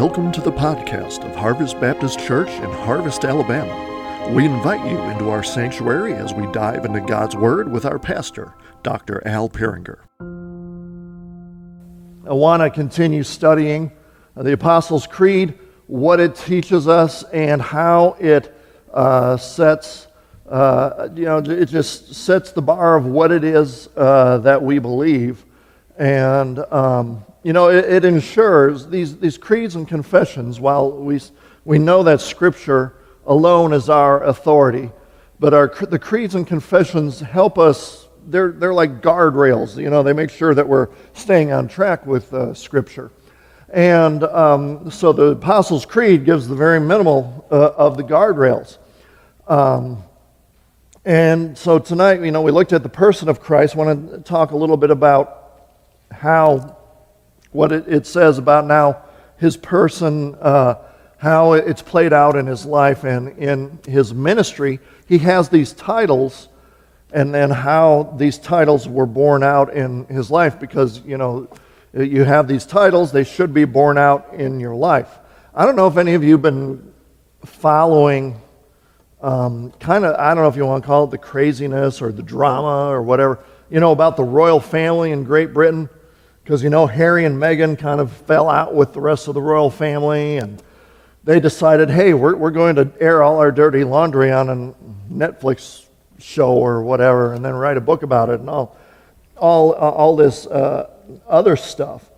Welcome to the podcast of Harvest Baptist Church in Harvest, Alabama. We invite you into our sanctuary as we dive into God's Word with our pastor, Dr. Al Peringer. I want to continue studying the Apostles' Creed, what it teaches us, and how it uh, sets, uh, you know, it just sets the bar of what it is uh, that we believe. And um, you know, it, it, ensures these, these creeds and confessions, while we, we know that Scripture alone is our authority, but our, the creeds and confessions help us, they're, they're like guardrails. You know, they make sure that we're staying on track with uh, Scripture. And um, so the Apostles' Creed gives the very minimal uh, of the guardrails. Um, and so tonight, you know, we looked at the person of Christ. I want to talk a little bit about how what it, it says about now his person, uh, how it's played out in his life and in his ministry. He has these titles, and then how these titles were born out in his life because, you know, you have these titles, they should be born out in your life. I don't know if any of you have been following um, kind of, I don't know if you want to call it the craziness or the drama or whatever, you know, about the royal family in Great Britain because you know Harry and Meghan kind of fell out with the rest of the royal family, and they decided, hey, we're, we're going to air all our dirty laundry on a Netflix show or whatever, and then write a book about it and all, all, uh, all this uh, other stuff.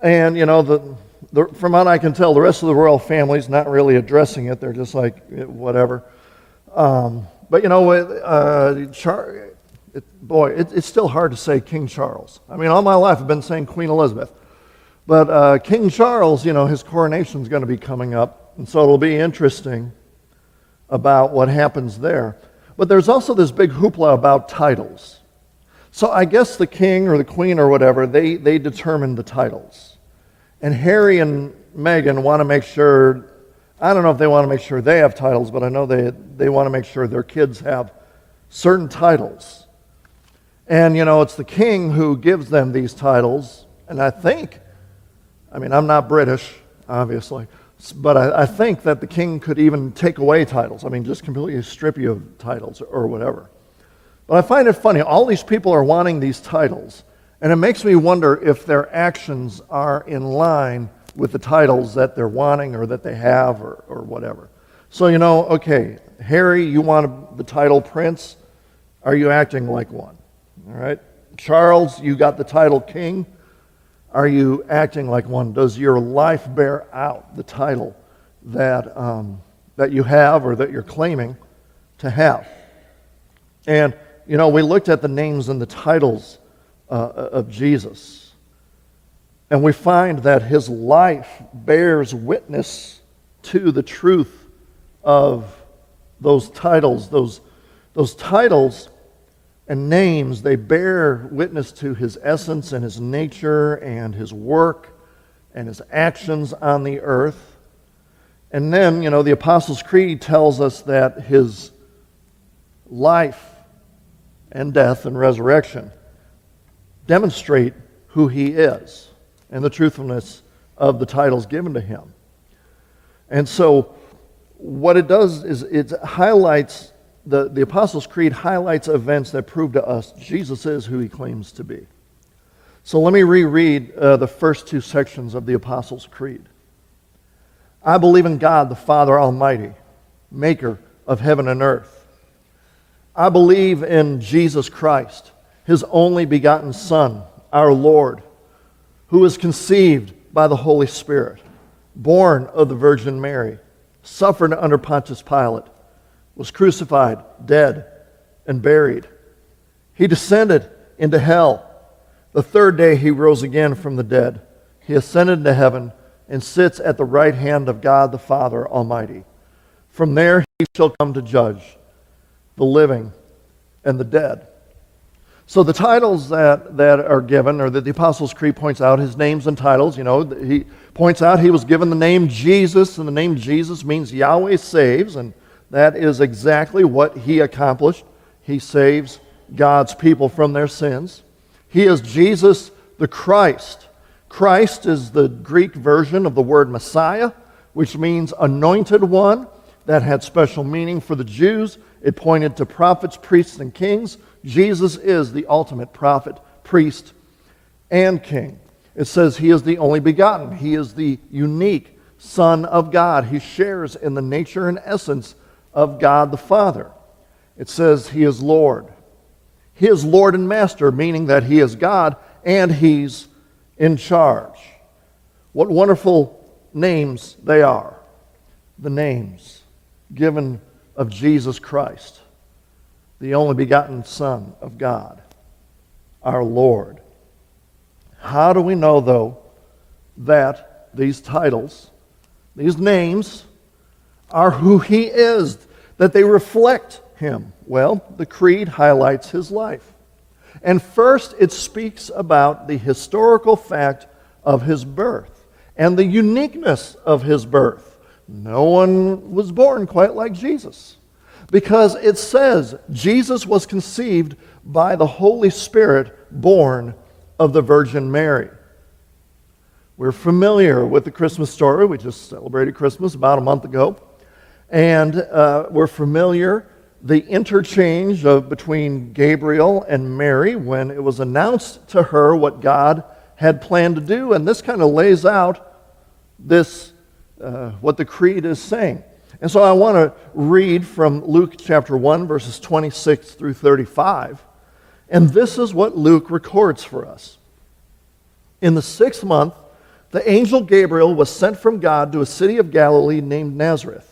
And you know, the, the, from what I can tell, the rest of the royal family's not really addressing it. They're just like whatever. Um, but you know, uh, Char- it, boy, it, it's still hard to say King Charles. I mean, all my life I've been saying Queen Elizabeth. But uh, King Charles, you know, his coronation is going to be coming up. And so it'll be interesting about what happens there. But there's also this big hoopla about titles. So I guess the king or the queen or whatever, they, they determine the titles. And Harry and Meghan want to make sure, I don't know if they want to make sure they have titles, but I know they, they want to make sure their kids have certain titles. And, you know, it's the king who gives them these titles. And I think, I mean, I'm not British, obviously, but I, I, think that the king could even take away titles. I mean, just completely strip you of titles or whatever. But I find it funny. All these people are wanting these titles. And it makes me wonder if their actions are in line with the titles that they're wanting or that they have or, or whatever. So, you know, okay, Harry, you want the title prince. Are you acting like one? All right? Charles, you got the title king. Are you acting like one? Does your life bear out the title that, um, that you have or that you're claiming to have? And, you know, we looked at the names and the titles uh, of Jesus. And we find that his life bears witness to the truth of those titles. Those, those titles and names, they bear witness to his essence and his nature and his work and his actions on the earth. And then, you know, the Apostles' Creed tells us that his life and death and resurrection demonstrate who he is and the truthfulness of the titles given to him. And so, what it does is it highlights the, the Apostles' Creed highlights events that prove to us Jesus is who he claims to be. So let me reread uh, the first two sections of the Apostles' Creed. I believe in God, the Father Almighty, maker of heaven and earth. I believe in Jesus Christ, his only begotten Son, our Lord, who was conceived by the Holy Spirit, born of the Virgin Mary, suffered under Pontius Pilate was crucified, dead, and buried. He descended into hell. The third day he rose again from the dead. He ascended into heaven and sits at the right hand of God the Father Almighty. From there he shall come to judge the living and the dead. So the titles that, that are given, or that the Apostles' Creed points out, his names and titles, you know, he points out he was given the name Jesus, and the name Jesus means Yahweh saves, and that is exactly what he accomplished. He saves God's people from their sins. He is Jesus the Christ. Christ is the Greek version of the word Messiah, which means anointed one. That had special meaning for the Jews. It pointed to prophets, priests, and kings. Jesus is the ultimate prophet, priest, and king. It says he is the only begotten. He is the unique Son of God. He shares in the nature and essence of God the Father. It says he is Lord. He is Lord and Master, meaning that he is God and he's in charge. What wonderful names they are. The names given of Jesus Christ, the only begotten Son of God, our Lord. How do we know, though, that these titles, these names, are who He is, that they reflect Him? Well, the Creed highlights His life. And first, it speaks about the historical fact of His birth and the uniqueness of His birth. No one was born quite like Jesus because it says Jesus was conceived by the Holy Spirit, born of the Virgin Mary. We're familiar with the Christmas story. We just celebrated Christmas about a month ago. And uh, we're familiar the interchange of, between Gabriel and Mary when it was announced to her what God had planned to do. And this kind of lays out this, uh, what the creed is saying. And so I want to read from Luke chapter 1, verses 26 through 35. And this is what Luke records for us. In the sixth month, the angel Gabriel was sent from God to a city of Galilee named Nazareth,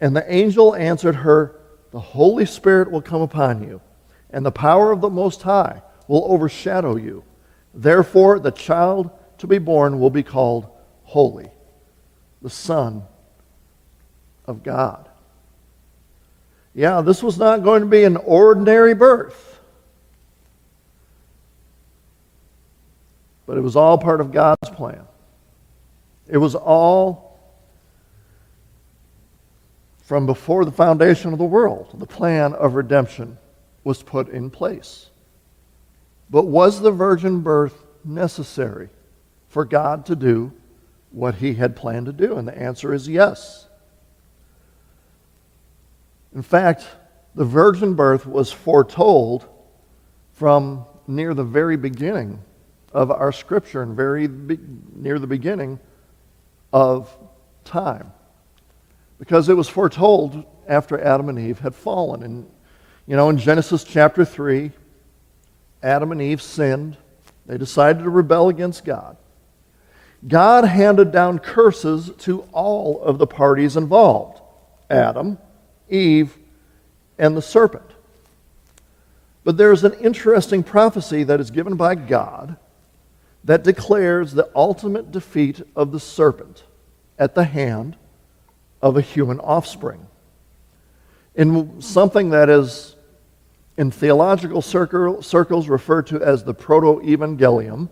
And the angel answered her, The Holy Spirit will come upon you, and the power of the Most High will overshadow you. Therefore, the child to be born will be called Holy, the Son of God. Yeah, this was not going to be an ordinary birth. But it was all part of God's plan. It was all from before the foundation of the world. The plan of redemption was put in place. But was the virgin birth necessary for God to do what he had planned to do? And the answer is yes. In fact, the virgin birth was foretold from near the very beginning of our scripture and very be- near the beginning of time. Because it was foretold after Adam and Eve had fallen. And, you know, in Genesis chapter 3, Adam and Eve sinned. They decided to rebel against God. God handed down curses to all of the parties involved Adam, Eve, and the serpent. But there's an interesting prophecy that is given by God that declares the ultimate defeat of the serpent at the hand of a human offspring. In something that is in theological circles referred to as the proto evangelium,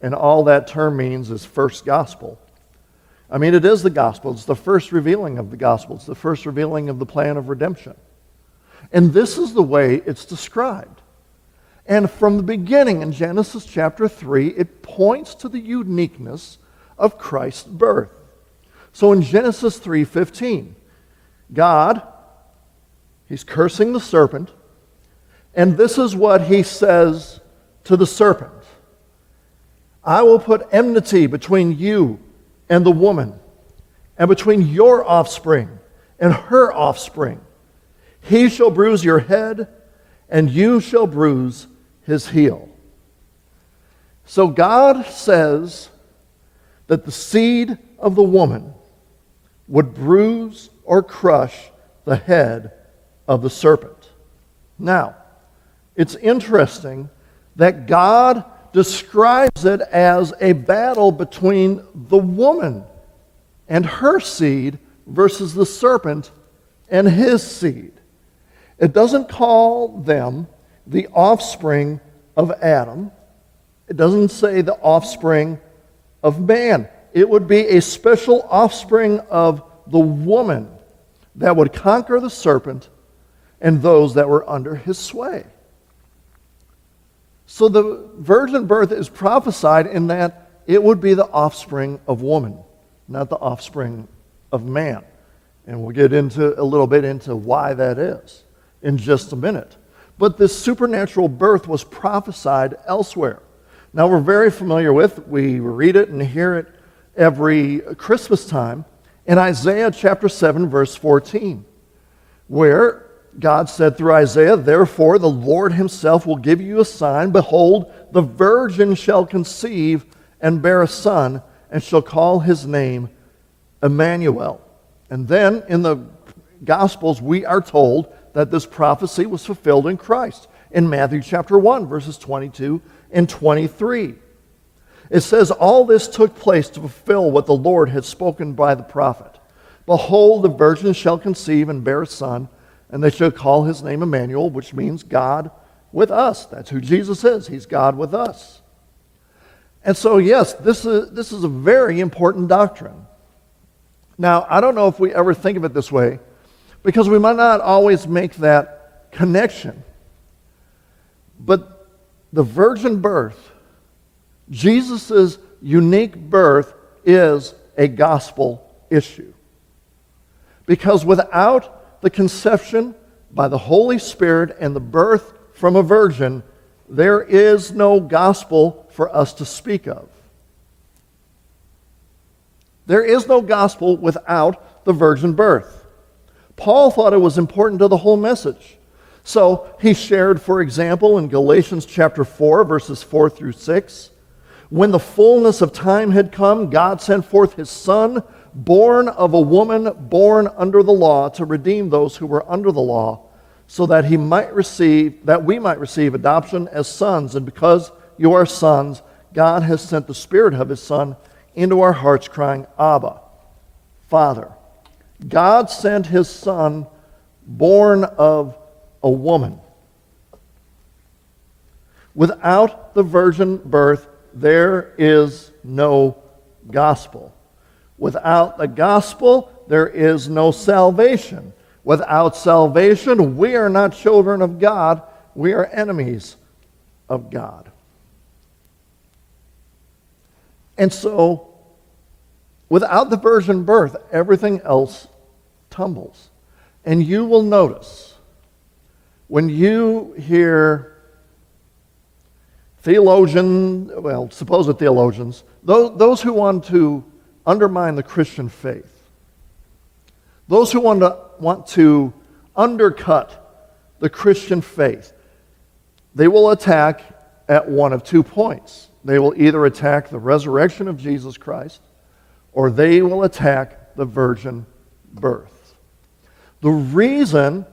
and all that term means is first gospel. I mean, it is the gospel. It's the first revealing of the gospel. It's the first revealing of the plan of redemption. And this is the way it's described. And from the beginning in Genesis chapter 3, it points to the uniqueness of Christ's birth. So in Genesis 3:15, God he's cursing the serpent, and this is what he says to the serpent. I will put enmity between you and the woman, and between your offspring and her offspring. He shall bruise your head, and you shall bruise his heel. So God says that the seed of the woman would bruise or crush the head of the serpent. Now, it's interesting that God describes it as a battle between the woman and her seed versus the serpent and his seed. It doesn't call them the offspring of Adam. It doesn't say the offspring of man. It would be a special offspring of the woman that would conquer the serpent and those that were under his sway. So the virgin birth is prophesied in that it would be the offspring of woman, not the offspring of man. And we'll get into a little bit into why that is in just a minute. But this supernatural birth was prophesied elsewhere. Now we're very familiar with, we read it and hear it every Christmas time in Isaiah chapter 7, verse 14, where God said through Isaiah, Therefore the Lord himself will give you a sign. Behold, the virgin shall conceive and bear a son, and shall call his name Emmanuel. And then in the Gospels, we are told that this prophecy was fulfilled in Christ in Matthew chapter 1, verses 22 and 23. It says, All this took place to fulfill what the Lord had spoken by the prophet. Behold, the virgin shall conceive and bear a son and they shall call his name Emmanuel, which means God with us. That's who Jesus is. He's God with us. And so, yes, this is, this is a very important doctrine. Now, I don't know if we ever think of it this way because we might not always make that connection. But the virgin birth, Jesus' unique birth, is a gospel issue. Because without the conception by the Holy Spirit and the birth from a virgin, there is no gospel for us to speak of. There is no gospel without the virgin birth. Paul thought it was important to the whole message. So he shared, for example, in Galatians chapter 4, verses 4 through 6, when the fullness of time had come, God sent forth his Son born of a woman born under the law to redeem those who were under the law so that he might receive that we might receive adoption as sons. And because you are sons god has sent the spirit of his son into our hearts crying abba father. God sent his son born of a woman without the virgin birth there is no gospel Without the gospel, there is no salvation. Without salvation, we are not children of God, we are enemies of God. And so, without the virgin birth, everything else tumbles. And you will notice when you hear theologians, well, supposed theologians, those, those who want to undermine the Christian faith. Those who want to, want to undercut the Christian faith, they will attack at one of two points. They will either attack the resurrection of Jesus Christ or they will attack the virgin birth. The reason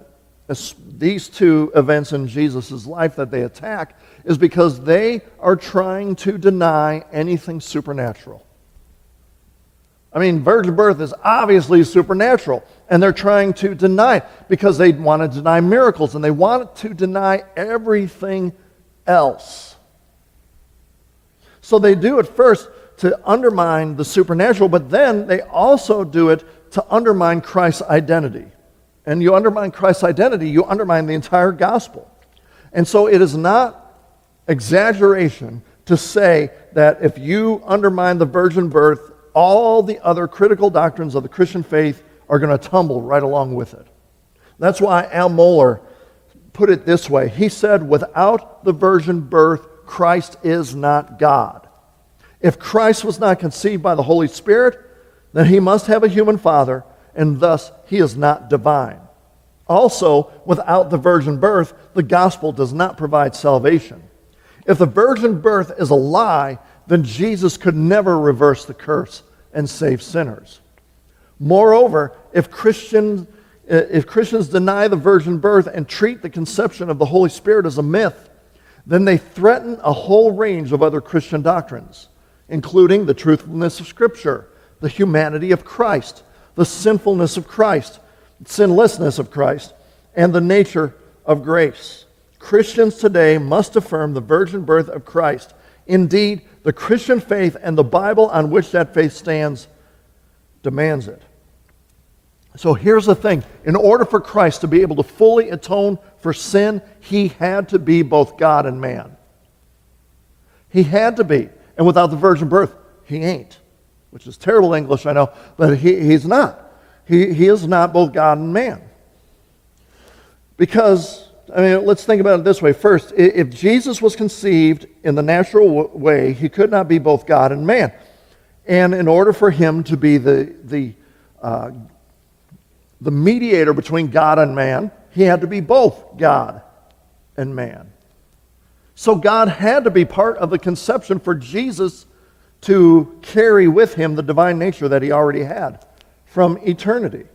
these two events in Jesus' life that they attack is because they are trying to deny anything supernatural. I mean, virgin birth is obviously supernatural, and they're trying to deny it because they want to deny miracles and they want to deny everything else. So they do it first to undermine the supernatural, but then they also do it to undermine Christ's identity. And you undermine Christ's identity, you undermine the entire gospel. And so it is not exaggeration to say that if you undermine the virgin birth, all the other critical doctrines of the Christian faith are going to tumble right along with it. That's why Al Mohler put it this way. He said, without the virgin birth, Christ is not God. If Christ was not conceived by the Holy Spirit, then he must have a human father, and thus he is not divine. Also, without the virgin birth, the gospel does not provide salvation. If the virgin birth is a lie, then Jesus could never reverse the curse and save sinners. Moreover, if Christians, eh, if Christians deny the virgin birth and treat the conception of the Holy Spirit as a myth, then they threaten a whole range of other Christian doctrines, including the truthfulness of Scripture, the humanity of Christ, the sinfulness of Christ, sinlessness of Christ, and the nature of grace. Christians today must affirm the virgin birth of Christ. Indeed, the Christian faith and the Bible on which that faith stands demands it. So here's the thing in order for Christ to be able to fully atone for sin, he had to be both God and man. He had to be. And without the virgin birth, he ain't, which is terrible English, I know, but he, he's not. He, he is not both God and man. Because, I mean, let's think about it this way. First, if Jesus was conceived in the natural way, he could not be both God and man. And in order for him to be the, the uh, the mediator between God and man, he had to be both God and man. So God had to be part of the conception for Jesus to carry with him the divine nature that he already had from eternity.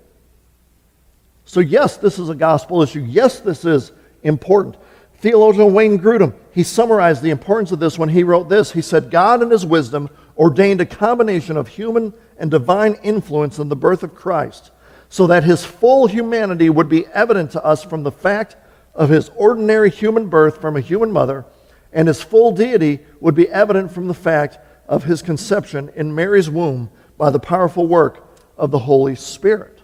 So, yes, this is a gospel issue. Yes, this is important. Theologian Wayne Grudem, he summarized the importance of this when he wrote this. He said, God in his wisdom ordained a combination of human and divine influence in the birth of Christ so that his full humanity would be evident to us from the fact of his ordinary human birth from a human mother, and his full deity would be evident from the fact of his conception in Mary's womb by the powerful work of the Holy Spirit.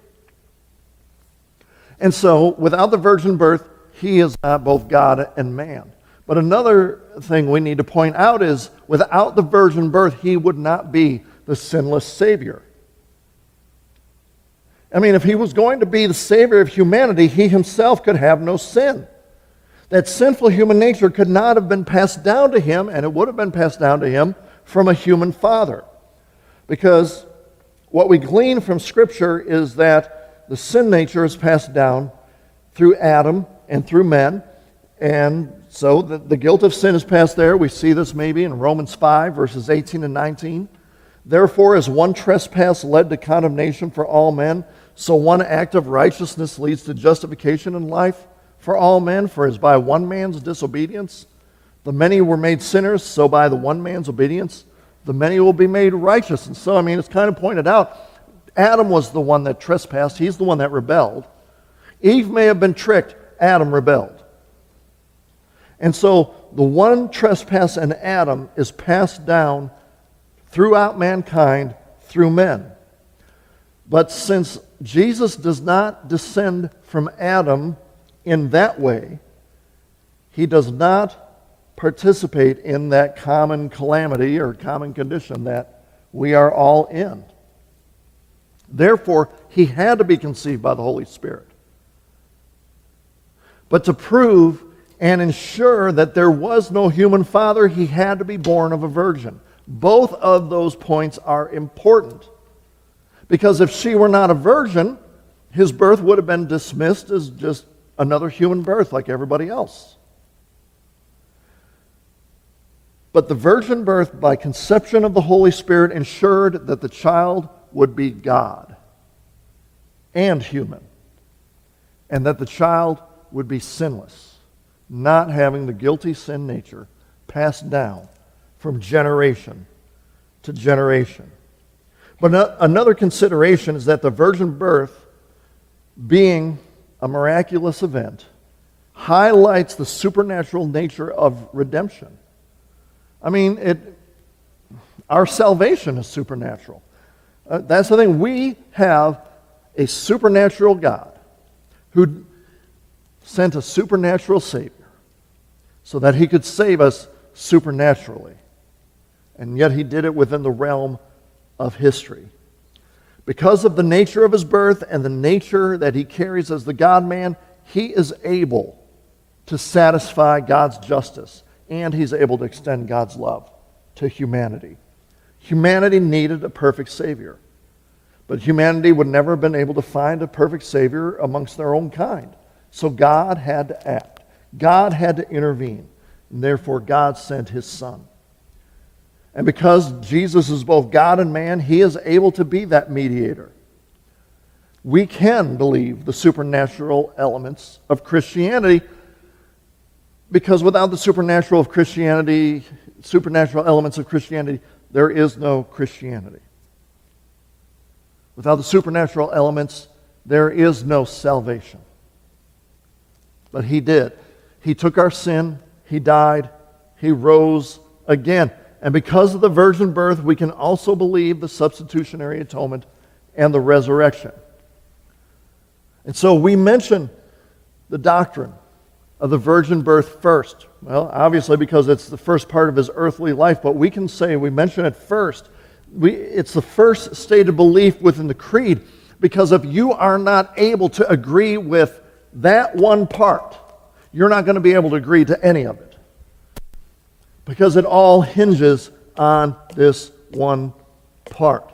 And so, without the virgin birth, he is not both God and man. But another thing we need to point out is without the virgin birth, he would not be the sinless Savior. I mean, if he was going to be the Savior of humanity, he himself could have no sin. That sinful human nature could not have been passed down to him, and it would have been passed down to him from a human father. Because what we glean from Scripture is that the sin nature is passed down through Adam and through men. And so the, the guilt of sin is passed there. We see this maybe in Romans 5, verses 18 and 19. Therefore, as one trespass led to condemnation for all men, so one act of righteousness leads to justification in life for all men, for as by one man's disobedience the many were made sinners, so by the one man's obedience the many will be made righteous. And so, I mean, it's kind of pointed out Adam was the one that trespassed, he's the one that rebelled. Eve may have been tricked, Adam rebelled. And so the one trespass in Adam is passed down throughout mankind through men. But since Jesus does not descend from Adam in that way, he does not participate in that common calamity or common condition that we are all in. Therefore, he had to be conceived by the Holy Spirit. But to prove and ensure that there was no human father, he had to be born of a virgin. Both of those points are important. Because if she were not a virgin, his birth would have been dismissed as just another human birth like everybody else. But the virgin birth by conception of the Holy Spirit ensured that the child would be God and human, and that the child would be sinless, not having the guilty sin nature passed down from generation to generation. But another consideration is that the virgin birth, being a miraculous event, highlights the supernatural nature of redemption. I mean, it, our salvation is supernatural. Uh, that's the thing. We have a supernatural God who sent a supernatural Savior so that he could save us supernaturally. And yet he did it within the realm of history. Because of the nature of his birth and the nature that he carries as the God man, he is able to satisfy God's justice and he's able to extend God's love to humanity. Humanity needed a perfect Savior. But humanity would never have been able to find a perfect Savior amongst their own kind. So God had to act, God had to intervene. And therefore, God sent his Son. And because Jesus is both God and man, he is able to be that mediator. We can believe the supernatural elements of Christianity because without the supernatural of Christianity, supernatural elements of Christianity, there is no Christianity. Without the supernatural elements, there is no salvation. But he did. He took our sin, he died, he rose again. And because of the virgin birth, we can also believe the substitutionary atonement and the resurrection. And so we mention the doctrine of the virgin birth first. Well, obviously, because it's the first part of his earthly life, but we can say, we mention it first. We, it's the first state of belief within the creed, because if you are not able to agree with that one part, you're not going to be able to agree to any of it. Because it all hinges on this one part.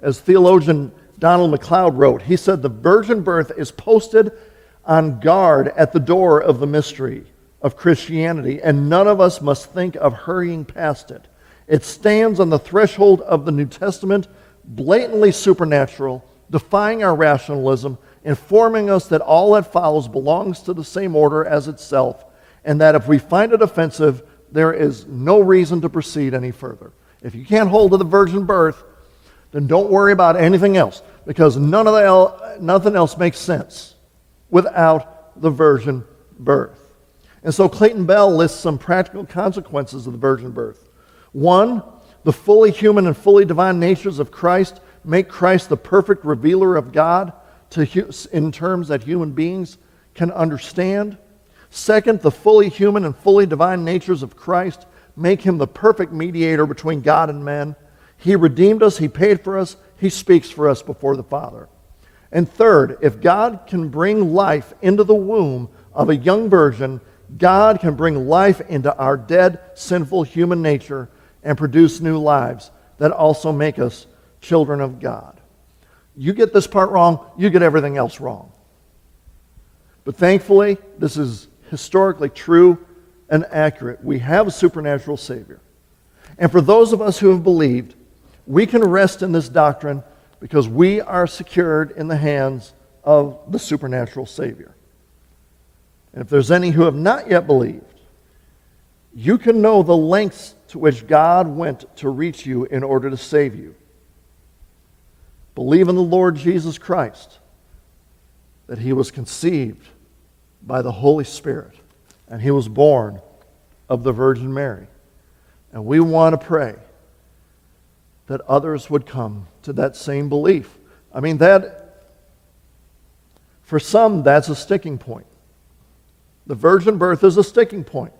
As theologian Donald MacLeod wrote, he said, The virgin birth is posted on guard at the door of the mystery of Christianity, and none of us must think of hurrying past it. It stands on the threshold of the New Testament, blatantly supernatural, defying our rationalism, informing us that all that follows belongs to the same order as itself, and that if we find it offensive, there is no reason to proceed any further. If you can't hold to the virgin birth, then don't worry about anything else, because none of the el- nothing else makes sense without the virgin birth. And so Clayton Bell lists some practical consequences of the virgin birth. One, the fully human and fully divine natures of Christ make Christ the perfect revealer of God to, in terms that human beings can understand. Second, the fully human and fully divine natures of Christ make him the perfect mediator between God and men. He redeemed us, He paid for us, He speaks for us before the Father. And third, if God can bring life into the womb of a young virgin, God can bring life into our dead, sinful human nature and produce new lives that also make us children of God. You get this part wrong, you get everything else wrong. But thankfully, this is historically true and accurate. We have a supernatural Savior. And for those of us who have believed, we can rest in this doctrine because we are secured in the hands of the supernatural Savior. And if there's any who have not yet believed, you can know the lengths to which God went to reach you in order to save you. Believe in the Lord Jesus Christ, that he was conceived by the Holy Spirit, and he was born of the Virgin Mary. And we want to pray that others would come to that same belief. I mean, that, for some, that's a sticking point. The virgin birth is a sticking point.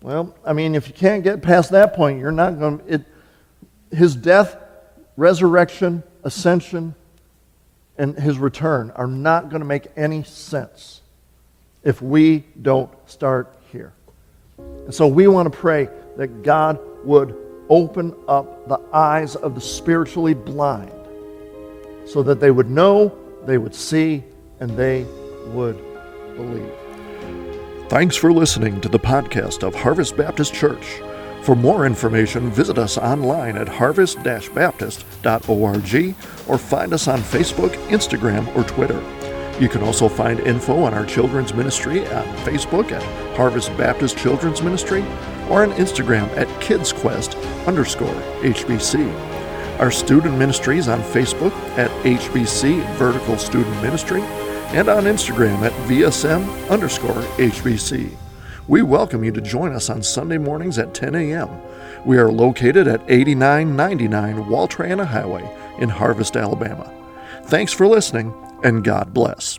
Well, I mean, if you can't get past that point, you're not going to. His death, resurrection, ascension, and his return are not going to make any sense if we don't start here. And so we want to pray that God would open up the eyes of the spiritually blind so that they would know, they would see, and they would believe. Thanks for listening to the podcast of Harvest Baptist Church. For more information, visit us online at harvest baptist.org or find us on Facebook, Instagram, or Twitter. You can also find info on our children's ministry on Facebook at Harvest Baptist Children's Ministry or on Instagram at KidsQuest underscore HBC. Our student ministries on Facebook at HBC Vertical Student Ministry and on Instagram at VSM underscore HBC. We welcome you to join us on Sunday mornings at 10 a.m. We are located at 8999 Wall Triana Highway in Harvest, Alabama. Thanks for listening, and God bless.